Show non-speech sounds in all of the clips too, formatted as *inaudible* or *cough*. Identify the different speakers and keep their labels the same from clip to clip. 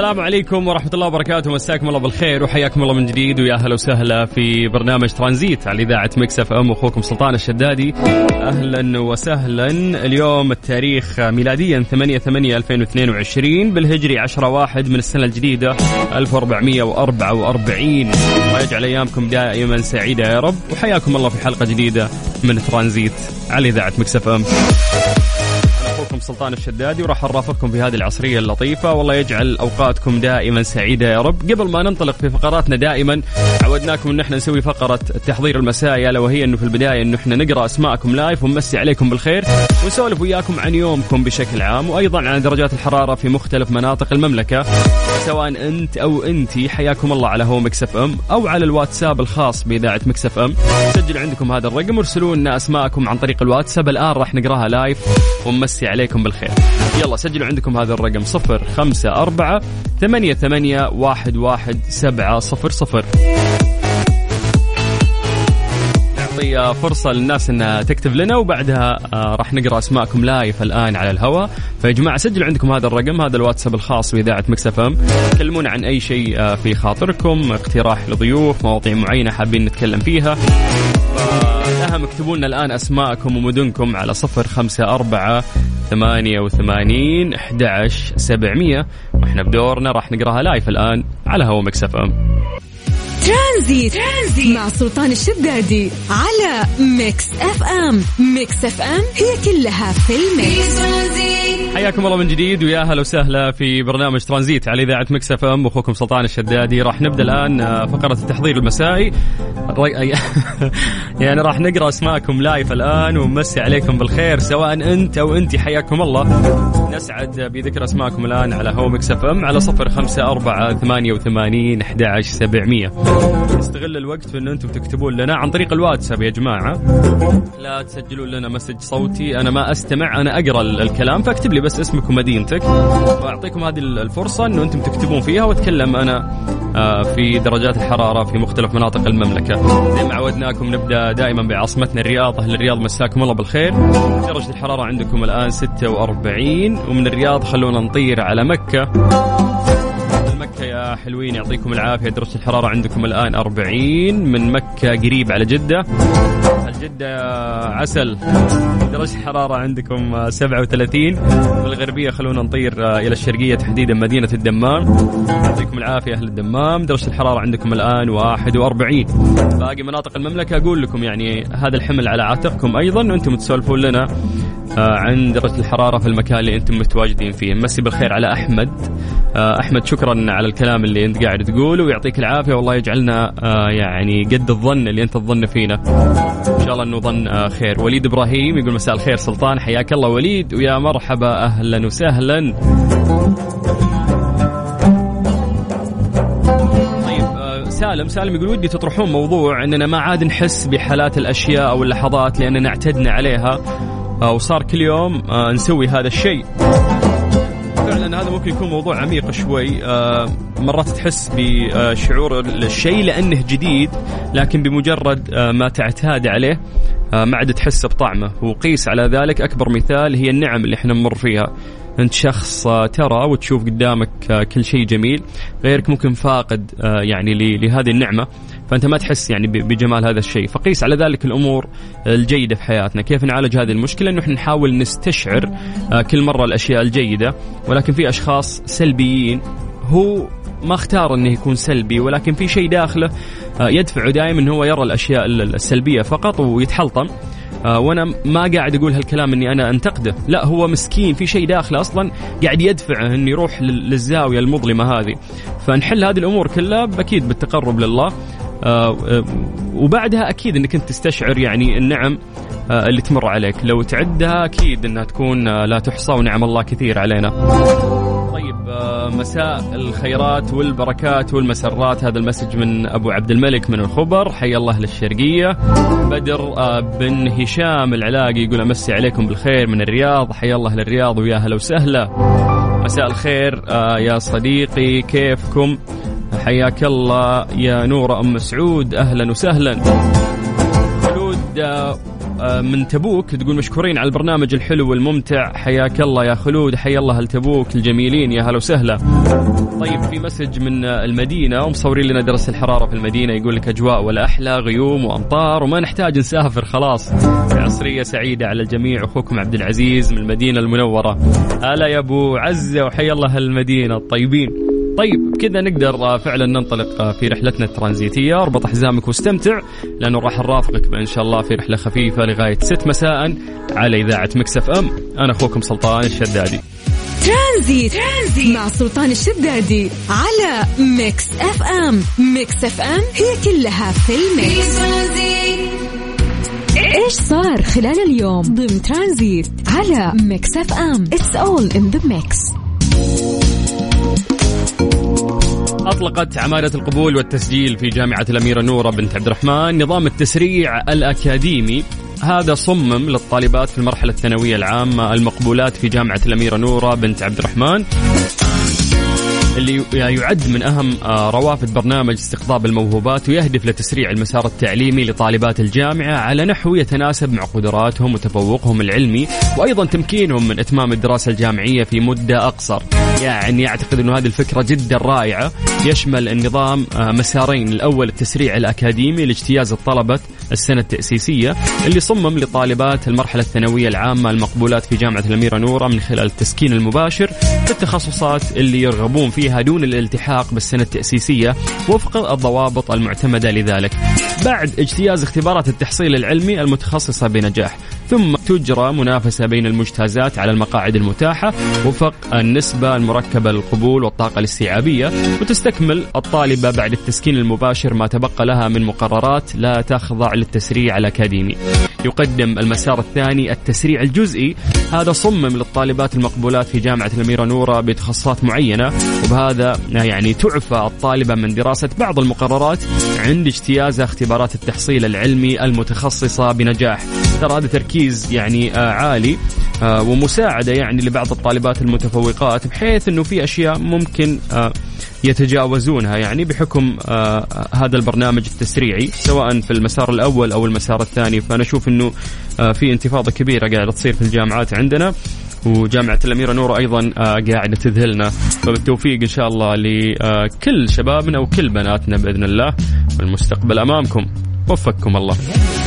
Speaker 1: السلام عليكم ورحمة الله وبركاته. مساكم الله بالخير وحياكم الله من جديد. ويا أهلا وسهلا في برنامج ترانزيت على إذاعة Mix FM. أخوكم سلطان الشدادي. أهلا وسهلا. اليوم التاريخ ميلاديا 8 8 2022 بالهجري 10 واحد من السنة الجديدة 1444 ويجعل أيامكم دائما سعيدة يا رب. وحياكم الله في حلقة جديدة من ترانزيت على إذاعة Mix F اخوكم سلطان الشدادي وراح نرافقكم في هذه العصرية اللطيفة. والله يجعل أوقاتكم دائما سعيدة يا رب. قبل ما ننطلق في فقراتنا دائما عودناكم إن إحنا نسوي فقرة التحضير المسائي الا وهي إنه في البداية انه إحنا نقرأ أسماءكم live ونمسي عليكم بالخير ونسولف وياكم عن يومكم بشكل عام وأيضا عن درجات الحرارة في مختلف مناطق المملكة. سواء أنت أو انتي حياكم الله على هوا Mix FM أو على الواتساب الخاص بإذاعة Mix FM. سجلوا عندكم هذا الرقم وارسلوا لنا أسماءكم عن طريق الواتساب. الآن راح نقرأها live ونمسي عليكم بالخير. يلا سجلوا عندكم هذا الرقم صفر خمسة أربعة ثمانية ثمانية واحد واحد سبعة صفر صفر. نعطي فرصة للناس انها تكتب لنا وبعدها آه، راح نقرأ أسماءكم live الآن على الهواء، فيا جماعة سجلوا عندكم هذا الرقم هذا الواتساب الخاص بإذاعة Mix FM، كلمونا عن أي شيء آه، في خاطركم، اقتراح لضيوف، مواضيع معينة حابين نتكلم فيها. فالأهم اكتبوا لنا الآن أسماءكم ومدنكم على صفر خمسة أربعة ثمانية وثمانين أحد سبعمية وإحنا بدورنا راح نقراها live الآن على هوا Mix FM.
Speaker 2: ترانزيت, ترانزيت مع سلطان الشدادي على Mix FM. Mix FM هي كلها في ال
Speaker 3: Mix.
Speaker 1: حياكم الله من جديد ويا أهلا وسهلا في برنامج ترانزيت على إذاعة Mix FM. أخوكم سلطان الشدادي. راح نبدأ الآن آه، فقرة التحضير المسائي. *laughs* يعني راح نقرأ أسماءكم live الآن ونمسي عليكم بالخير سواء أنت أو أنت. حياكم الله. نسعد بذكر أسماءكم الآن على هوا Mix FM على صفر خمسة أربعة ثمانية وثمانين أحد عشر سبعمية. نستغل الوقت في ان أنتم تكتبون لنا عن طريق الواتساب يا جماعة. لا تسجلون لنا message صوتي أنا ما أستمع أنا أقرأ ال- الكلام فاكتب لي بس اسمك ومدينتك. وأعطيكم هذه ال- الفرصة إنه أنتم تكتبون فيها وأتكلم أنا آه، في درجات الحرارة في مختلف مناطق المملكة. زي ما عودناكم نبدأ دائما بعاصمتنا الرياض. أهل الرياض مساكم الله بالخير. درجة الحرارة عندكم الآن 46 ومن الرياض خلونا نطير على مكة. حلوين يعطيكم العافية. درجة الحرارة عندكم الآن 40 من مكة قريب على جدة. الجدة عسل. درجة الحرارة عندكم آه، 37 من الغربية خلونا نطير آه، إلى الشرقية تحديدا مدينة الدمام. يعطيكم العافية أهل الدمام. درجة الحرارة عندكم الآن 41 باقي مناطق المملكة أقول لكم يعني هذا الحمل على عاتقكم أيضا وأنتم تسولفون لنا آه، عن درجة الحرارة في المكان اللي أنتم متواجدين فيه. مسي بالخير على أحمد. آه، أحمد شكرا على الكلام اللي أنت قاعد تقوله ويعطيك العافية. والله يجعلنا آه، يعني قد الظن اللي أنت تظن فينا. إن شاء الله أنه ظن آه، خير. وليد إبراهيم يقول مساء الخير سلطان. حياك الله وليد ويا مرحبا. أهلا وسهلا. طيب سالم سالم يقول ودي تطرحون موضوع إننا ما عاد نحس بحالات الأشياء أو اللحظات لأننا اعتدنا عليها وصار كل يوم نسوي هذا الشيء. فعلا هذا ممكن يكون موضوع عميق شوي. آه، مرات تحس بشعور الشيء لأنه جديد لكن بمجرد آه، ما تعتاد عليه آه، ما عاد تحس بطعمه. وقيس على ذلك أكبر مثال هي النعم اللي إحنا نمر فيها. أنت شخص ترى وتشوف قدامك كل شيء جميل غيرك ممكن فاقد يعني لهذه النعمة. فأنت ما تحس يعني بجمال هذا الشيء. فقيس على ذلك الأمور الجيدة في حياتنا. كيف نعالج هذه المشكلة؟ إنه إحنا نحاول نستشعر آه، كل مرة الأشياء الجيدة ولكن في أشخاص سلبيين هو ما اختار إنه يكون سلبي ولكن في شيء داخله آه، يدفعه دائما انه هو يرى الأشياء ال- السلبية فقط ويتحلطم. آه، وأنا ما قاعد أقول هالكلام إني أنا أنتقده. لا هو مسكين في شيء داخله أصلا قاعد يدفعه إنه يروح لل- للزاوية المظلمة هذه. فنحل هذه الأمور كلها أكيد بالتقرب لله. وبعدها أكيد إنك أنت تستشعر يعني النعم آه، اللي تمر عليك. لو تعدها أكيد أنها تكون آه، لا تحصى ونعم الله كثير علينا. طيب آه، مساء الخيرات والبركات والمسرات. هذا المسج من أبو عبد الملك من الخبر. حي الله للشرقية. بدر آه، بن هشام العلاقي يقول أمسي عليكم بالخير من الرياض. حي الله للرياض ويا هلا وسهلا. مساء الخير آه، يا صديقي كيفكم؟ حياك الله يا نورة أم مسعود أهلا وسهلا. خلود آه، آه، من تبوك تقول مشكورين على البرنامج الحلو والممتع. حياك الله يا خلود حيا الله أهل تبوك الجميلين. يا هلا وسهلا. طيب في مسج من آه، المدينة. ومصورين لنا درس الحرارة في المدينة. يقول لك أجواء ولا أحلى غيوم وأمطار وما نحتاج نسافر خلاص. عصرية سعيدة على الجميع. أخوكم عبد العزيز من المدينة المنورة. هلا يا أبو عزة وحيا الله المدينة الطيبين. طيب كذا نقدر آه، فعلا ننطلق آه، في رحلتنا الترانزيتية. أربط حزامك واستمتع لأنه راح نرافقك إن شاء الله في رحلة خفيفة لغاية 6 مساء على إذاعة Mix FM. أنا أخوكم سلطان الشدادي.
Speaker 2: ترانزيت, ترانزيت مع سلطان الشدادي على Mix FM. Mix FM هي كلها في ال
Speaker 3: Mix
Speaker 2: إيش صار خلال اليوم؟ ضمن ترانزيت على Mix FM. It's all in the mix
Speaker 1: أطلقت عمادة القبول والتسجيل في جامعة الأميرة نورة بنت عبد الرحمن. نظام التسريع الأكاديمي هذا صمم للطالبات في المرحلة الثانوية العامة المقبولات في جامعة الأميرة نورة بنت عبد الرحمن. اللي يعد من أهم آه، روافد برنامج استقطاب الموهوبات ويهدف لتسريع المسار التعليمي لطالبات الجامعة على نحو يتناسب مع قدراتهم وتفوقهم العلمي وأيضا تمكينهم من إتمام الدراسة الجامعية في مدة أقصر. يعني أعتقد أنه هذه الفكرة جدا رائعة. يشمل النظام آه، مسارين. الأول التسريع الأكاديمي لاجتياز الطلبة السنة التأسيسية اللي صمم لطالبات المرحلة الثانوية العامة المقبولات في جامعة الأميرة نورة من خلال التسكين المباشر في التخصصات اللي يرغبون فيها دون الالتحاق بالسنة التأسيسية وفق الضوابط المعتمدة لذلك. بعد اجتياز اختبارات التحصيل العلمي المتخصصة بنجاح. ثم تجرى منافسة بين المجتازات على المقاعد المتاحة وفق النسبة المركبة للقبول والطاقة الاستيعابية وتستكمل الطالبة بعد التسكين المباشر ما تبقى لها من مقررات لا تخضع للتسريع الأكاديمي يقدم المسار الثاني التسريع الجزئي هذا صمم للطالبات المقبولات في جامعة الأميرة نورة بتخصصات معينة وبهذا يعني تعفى الطالبة من دراسة بعض المقررات عند اجتيازها اختبارات التحصيل العلمي المتخصصة بنجاح. ترى هذا تركيز يعني آه عالي آه ومساعدة يعني لبعض الطالبات المتفوقات بحيث أنه في أشياء ممكن آه يتجاوزونها يعني بحكم هذا البرنامج التسريعي سواء في المسار الأول أو المسار الثاني. فأنا أشوف أنه في انتفاضة كبيرة قاعدة تصير في الجامعات عندنا وجامعة الأميرة نورة أيضا قاعدة تذهلنا. فبالتوفيق إن شاء الله لكل شبابنا وكل بناتنا بإذن الله والمستقبل أمامكم. وفقكم الله.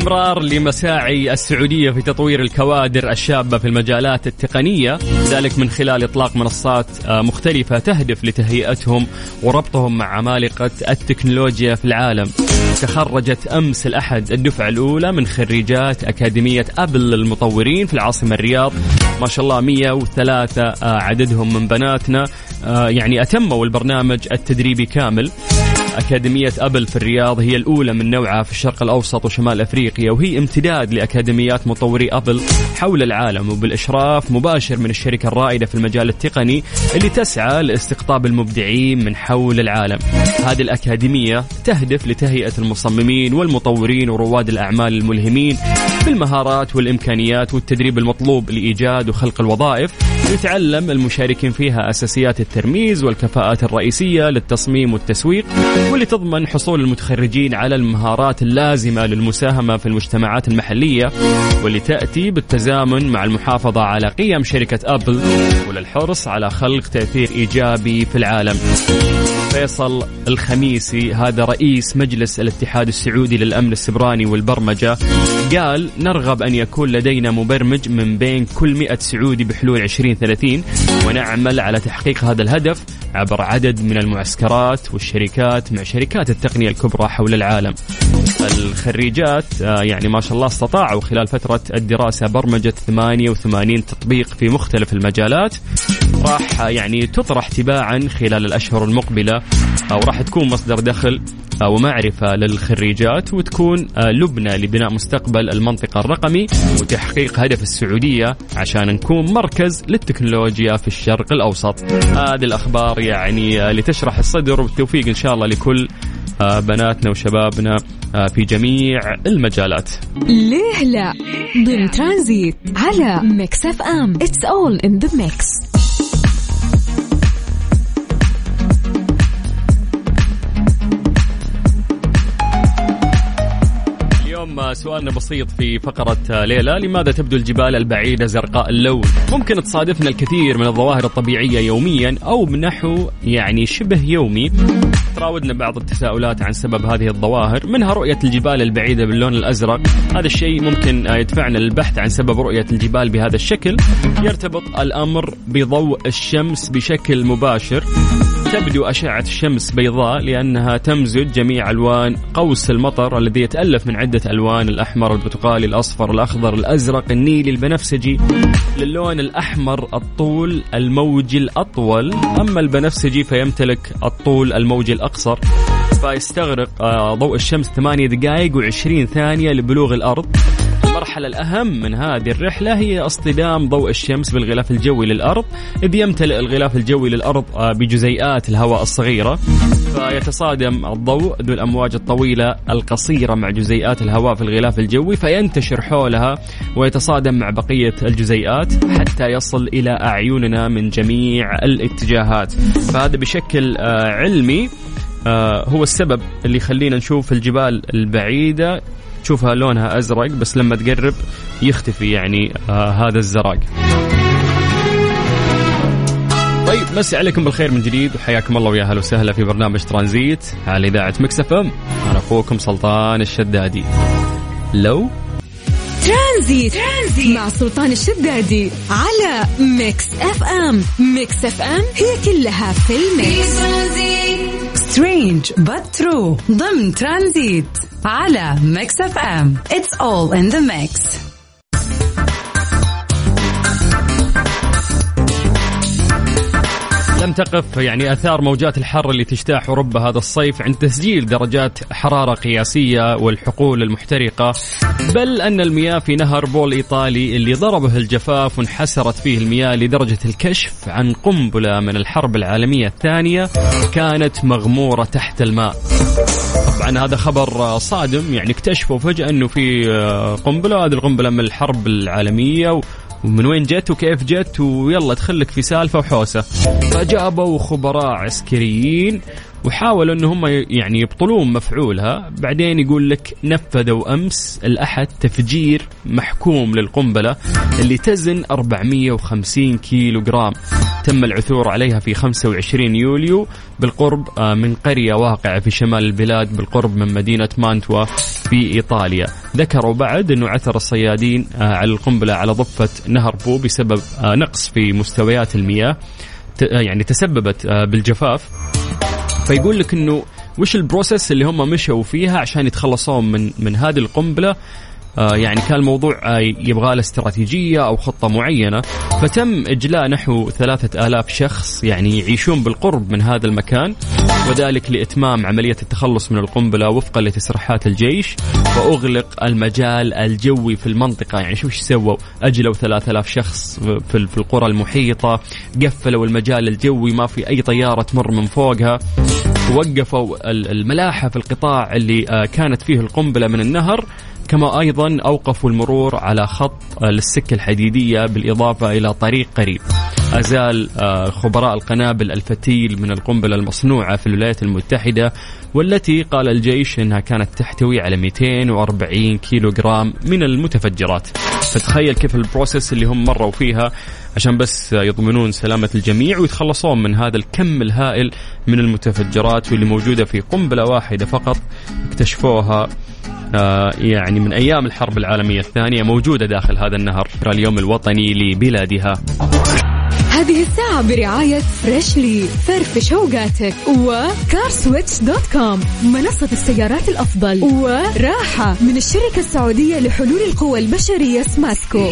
Speaker 1: استمرار لمساعي السعودية في تطوير الكوادر الشابة في المجالات التقنية ذلك من خلال إطلاق منصات آه، مختلفة تهدف لتهيئتهم وربطهم مع عمالقة التكنولوجيا في العالم. تخرجت أمس الأحد الدفعة الأولى من خريجات أكاديمية أبل للمطورين في العاصمة الرياض. ما شاء الله 103 آه، عددهم من بناتنا آه، يعني أتموا البرنامج التدريبي كامل. أكاديمية أبل في الرياض هي الأولى من نوعها في الشرق الأوسط وشمال أفريقيا وهي امتداد لأكاديميات مطوري أبل حول العالم. وبالإشراف مباشر من الشركة الرائدة في المجال التقني اللي تسعى لاستقطاب المبدعين من حول العالم. هذه الأكاديمية تهدف لتهيئة المصممين والمطورين ورواد الأعمال الملهمين بالمهارات والإمكانيات والتدريب المطلوب لإيجاد وخلق الوظائف يتعلم المشاركين فيها أساسيات الترميز والكفاءات الرئيسية للتصميم والتسويق واللي تضمن حصول المتخرجين على المهارات اللازمة للمساهمة في المجتمعات المحلية واللي تأتي بالتزامن مع المحافظة على قيم شركة أبل وللحرص على خلق تأثير إيجابي في العالم. فيصل الخميسي هذا رئيس مجلس الاتحاد السعودي للأمن السبراني والبرمجة قال نرغب أن يكون لدينا مبرمج من بين كل 100 سعودي بحلول 2030 ونعمل على تحقيق هذا الهدف عبر عدد من المعسكرات والشركات مع شركات التقنية الكبرى حول العالم. الخريجات آه، يعني ما شاء الله استطاعوا خلال فترة الدراسة برمجة 88 تطبيق في مختلف المجالات. راح يعني تطرح تباعا خلال الأشهر المقبلة أو راح تكون مصدر دخل ومعرفة للخريجات وتكون آه، لبنة لبناء مستقبل المنطقة الرقمي وتحقيق هدف السعودية عشان نكون مركز للتكنولوجيا في الشرق الأوسط. هذه الأخبار يعني آه، لتشرح الصدر والتوفيق إن شاء الله لكل آه، بناتنا وشبابنا في جميع المجالات.
Speaker 2: ليه لا؟ ضمن ترانزيت على Mix FM. It's all in the
Speaker 1: mix سؤالنا بسيط في فقرة ليلى لماذا تبدو الجبال البعيدة زرقاء اللون؟ ممكن تصادفنا الكثير من الظواهر الطبيعية يوميا أو بنحو يعني شبه يومي. تراودنا بعض التساؤلات عن سبب هذه الظواهر. منها رؤية الجبال البعيدة باللون الأزرق. هذا الشيء ممكن يدفعنا للبحث عن سبب رؤية الجبال بهذا الشكل. يرتبط الأمر بضوء الشمس بشكل مباشر. تبدو أشعة الشمس بيضاء لأنها تمزج جميع ألوان قوس المطر الذي يتألف من عدة ألوان الأحمر البرتقالي الأصفر الأخضر الأزرق النيلي البنفسجي. للون الأحمر الطول الموجي الأطول أما البنفسجي فيمتلك الطول الموجي الأقصر. فيستغرق آه، ضوء الشمس 8 دقائق و20 ثانية لبلوغ الأرض. المرحلة الأهم من هذه الرحلة هي اصطدام ضوء الشمس بالغلاف الجوي للأرض. إذ يمتلئ الغلاف الجوي للأرض آه، بجزيئات الهواء الصغيرة. فيتصادم الضوء ذو الأمواج الطويلة القصيرة مع جزيئات الهواء في الغلاف الجوي فينتشر حولها ويتصادم مع بقية الجزيئات حتى يصل إلى أعيننا من جميع الاتجاهات. فهذا بشكل آه، علمي آه، هو السبب اللي يخلينا نشوف الجبال البعيدة تشوفها لونها أزرق بس لما تقرب يختفي يعني آه هذا الزرق طيب نمسي عليكم بالخير من جديد وحياكم الله ويا أهلا وسهلا في برنامج ترانزيت على إذاعة Mix FM. أنا أخوكم سلطان الشدادي. لو؟
Speaker 2: ترانزيت. ترانزيت مع سلطان الشدادي على Mix FM. Mix FM هي كلها في ال
Speaker 3: Mix Strange but true ضمن ترانزيت على Mix FM It's all in the mix
Speaker 1: لم تقف يعني آثار موجات الحر اللي تجتاح اوروبا هذا الصيف عند تسجيل درجات حرارة قياسية والحقول المحترقة. بل أن المياه في نهر بول إيطالي اللي ضربه الجفاف وانحسرت فيه المياه لدرجة الكشف عن قنبلة من الحرب العالمية الثانية كانت مغمورة تحت الماء. طبعا هذا خبر صادم يعني اكتشفوا فجأة أنه في قنبلة هذه القنبلة من الحرب العالمية ومن وين جت وكيف جت ويلا تخلك في سالفة وحوسة. فجابوا خبراء عسكريين وحاولوا ان هم يعني يبطلون مفعولها. بعدين يقول لك نفذوا أمس الأحد تفجير محكوم للقنبلة اللي تزن 450 كيلو جرام تم العثور عليها في 25 يوليو بالقرب آه، من قرية واقعة في شمال البلاد بالقرب من مدينة مانتوا في إيطاليا. ذكروا بعد إنه عثر الصيادين آه، على القنبلة على ضفة نهر بو بسبب آه، نقص في مستويات المياه يعني تسببت بالجفاف. فيقول لك إنه وش ال process اللي هم مشوا فيها عشان يتخلصون من من هذه القنبلة؟ آه يعني كان الموضوع آه يبغى له استراتيجية أو خطة معينة. فتم إجلاء نحو ثلاثة آلاف شخص يعني يعيشون بالقرب من هذا المكان وذلك لإتمام عملية التخلص من القنبلة وفقا لتصريحات الجيش وأغلق المجال الجوي في المنطقة. يعني إيش سووا؟ أجلوا ثلاثة آلاف شخص في, في القرى المحيطة قفلوا المجال الجوي ما في أي طيارة تمر من فوقها. وقفوا الملاحة في القطاع اللي آه، كانت فيه القنبلة من النهر كما أيضا أوقفوا المرور على خط للسكة الحديدية بالإضافة إلى طريق قريب. أزال آه، خبراء القنابل الفتيل من القنبلة المصنوعة في الولايات المتحدة والتي قال الجيش أنها كانت تحتوي على 240 كيلو جرام من المتفجرات. فتخيل كيف ال process اللي هم مروا فيها عشان بس يضمنون سلامة الجميع ويتخلصون من هذا الكم الهائل من المتفجرات واللي موجودة في قنبلة واحدة فقط اكتشفوها آه يعني من أيام الحرب العالمية الثانية موجودة داخل هذا النهر اليوم الوطني لبلادها.
Speaker 2: هذه الساعة برعاية فريشلي فرفش اوقاتك وكارسويتش dot com منصة السيارات الأفضل وراحة من الشركة السعودية لحلول القوى البشرية سماسكو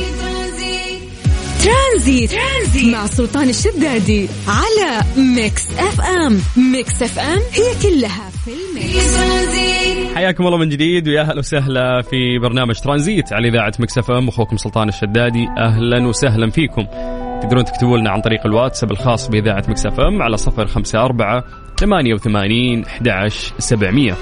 Speaker 2: ترانزيت. ترانزيت. مع سلطان الشدادي على ميكس اف ام ميكس اف ام هي كلها في ال mix.
Speaker 1: حياكم الله من جديد ويا أهلا وسهلا في برنامج ترانزيت على إذاعة مكس اف ام أخوكم سلطان الشدادي أهلا وسهلا فيكم. تقدرون تكتبوا لنا عن طريق الواتساب الخاص بإذاعة مكسف أم على صفر خمسة أربعة ثمانية وثمانين أحد عشر سبعمية.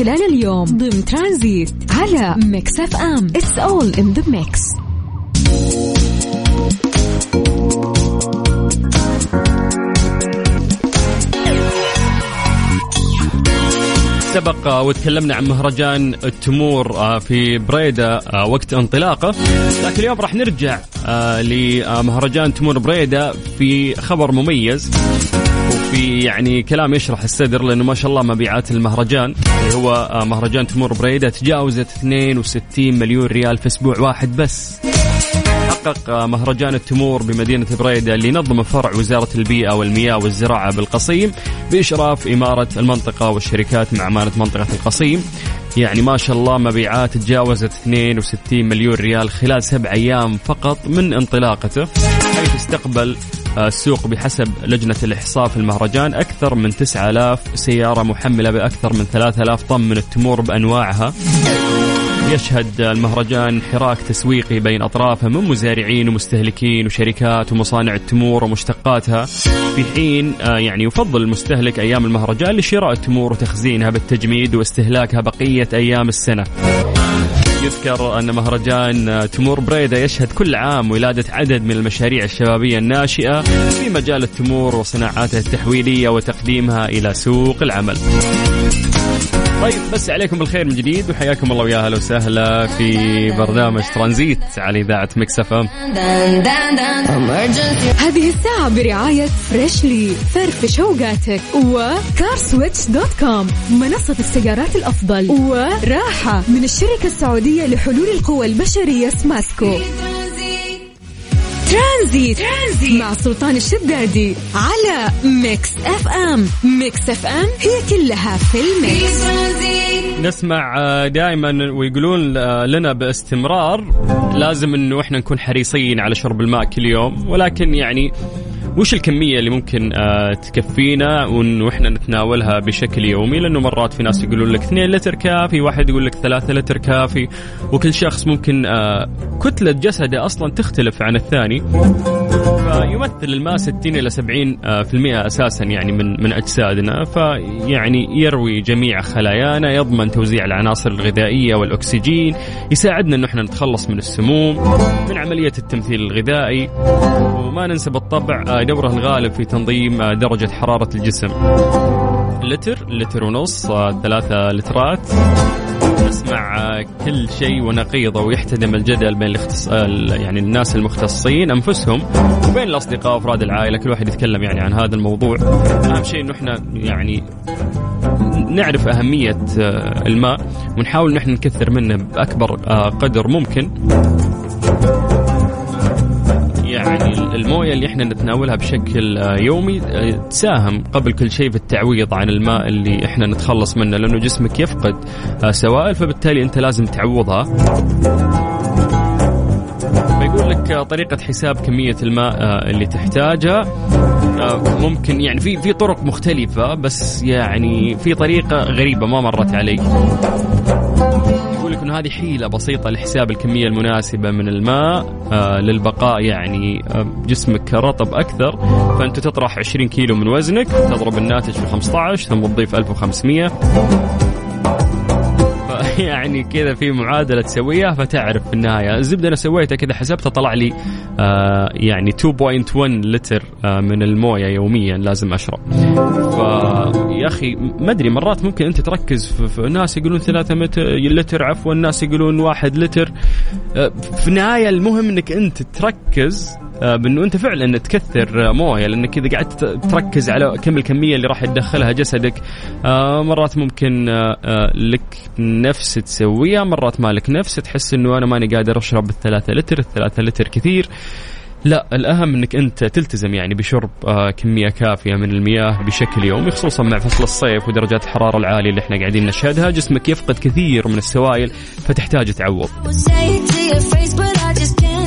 Speaker 2: خلال اليوم ضمن ترانزيت على ميكس اف ام it's all in the mix
Speaker 1: سبق وتكلمنا عن مهرجان التمور آه، في بريدة آه، وقت انطلاقة. لكن اليوم راح نرجع آه، لمهرجان تمور بريدة في خبر مميز. في يعني كلام يشرح الصدر لأنه ما شاء الله مبيعات المهرجان. اللي هو آه، مهرجان تمور بريدة تجاوزت 62 مليون ريال في أسبوع واحد بس. حقق آه، مهرجان التمور بمدينة بريدة اللي نظم فرع وزارة البيئة والمياه والزراعة بالقصيم بإشراف إمارة المنطقة والشركات مع أمانة منطقة القصيم. يعني ما شاء الله مبيعات تجاوزت 62 مليون ريال خلال سبع أيام فقط من انطلاقته حيث استقبل السوق بحسب لجنة الإحصاء في المهرجان أكثر من 9000 سيارة محملة بأكثر من 3000 طن من التمور بأنواعها. يشهد المهرجان حراك تسويقي بين أطرافه من مزارعين ومستهلكين وشركات ومصانع التمور ومشتقاتها في حين آه، يعني يفضل المستهلك أيام المهرجان لشراء التمور وتخزينها بالتجميد واستهلاكها بقية أيام السنة. يذكر أن مهرجان تمور بريدة يشهد كل عام ولادة عدد من المشاريع الشبابية الناشئة في مجال التمور وصناعاته التحويلية وتقديمها إلى سوق العمل. طيب بس عليكم بالخير من جديد وحياكم الله ويا أهلا وسهلا في برنامج ترانزيت على إذاعة مكس إف إم.
Speaker 2: هذه الساعة برعاية فريشلي فرفش اوقاتك وكارسويتش dot com منصة السيارات الأفضل وراحة من الشركة السعودية لحلول القوى البشرية سماسكو ترانزيت. ترانزيت مع سلطان الشدادي على ميكس اف ام ميكس اف ام هي كلها في ال mix
Speaker 1: نسمع آه، دائما ويقولون آه، لنا باستمرار لازم إنه إحنا نكون حريصين على شرب الماء كل يوم ولكن يعني وش الكمية اللي ممكن آه تكفينا وانه إحنا نتناولها بشكل يومي؟ لأنه مرات في ناس يقولون لك 2 لتر كافي واحد يقول لك 3 لتر كافي وكل شخص ممكن آه كتلة جسده أصلا تختلف عن الثاني. فيمثل الماء 60 إلى 70 آه، في المئة أساسا يعني من من أجسادنا فيعني يروي جميع خلايانا يضمن توزيع العناصر الغذائية والأكسجين يساعدنا انه إحنا نتخلص من السموم من عملية التمثيل الغذائي وما ننسى بالطبع آه، دوره الغالب في تنظيم آه، درجة حرارة الجسم. لتر لتر ونص ثلاثة لترات. نسمع كل شيء ونقيضه ويحتدم الجدل بين الاختص... يعني الناس المختصين أنفسهم وبين الأصدقاء وأفراد العائلة كل واحد يتكلم يعني عن هذا الموضوع. أهم شيء إنه إحنا يعني نعرف أهمية آه، الماء ونحاول نحن نكثر منه بأكبر آه، قدر ممكن. يعني الموية اللي إحنا نتناولها بشكل آه، يومي آه، تساهم قبل كل شيء في التعويض عن الماء اللي إحنا نتخلص منه لأنه جسمك يفقد آه، سوائل فبالتالي أنت لازم تعوضها. بيقول لك طريقة حساب كمية الماء اللي تحتاجها. ممكن يعني في في طرق مختلفة بس يعني في طريقة غريبة ما مرت علي. لك انه هذه حيلة بسيطة لحساب الكمية المناسبة من الماء آه للبقاء يعني آه جسمك رطب أكثر. فأنت تطرح 20 كيلو من وزنك تضرب الناتج في 15 ثم تضيف 1500 *laughs* يعني كذا في معادلة تسويها فتعرف في النهاية. الزبدة أنا سويتها كذا حسبتها طلع لي آه يعني 2.1 لتر آه من الموية يوميا لازم أشرب. ف يا أخي ما أدري مرات ممكن أنت تركز في, في ناس يقولون 3 لتر عفوا الناس يقولون 1 لتر. في النهاية المهم إنك أنت تركز بأنه أنت فعلا تكثر موية لأنك إذا قعدت تركز على كم الكمية اللي راح تدخلها جسدك مرات ممكن لك نفس تسويها مرات ما لك نفس تحس إنه أنا ماني قادر أشرب الثلاثة لتر الثلاثة لتر كثير. لا الأهم أنك أنت تلتزم يعني بشرب كمية كافية من المياه بشكل يومي خصوصا مع فصل الصيف ودرجات الحرارة العالية اللي إحنا قاعدين نشهدها. جسمك يفقد كثير من السوائل فتحتاج تعوض.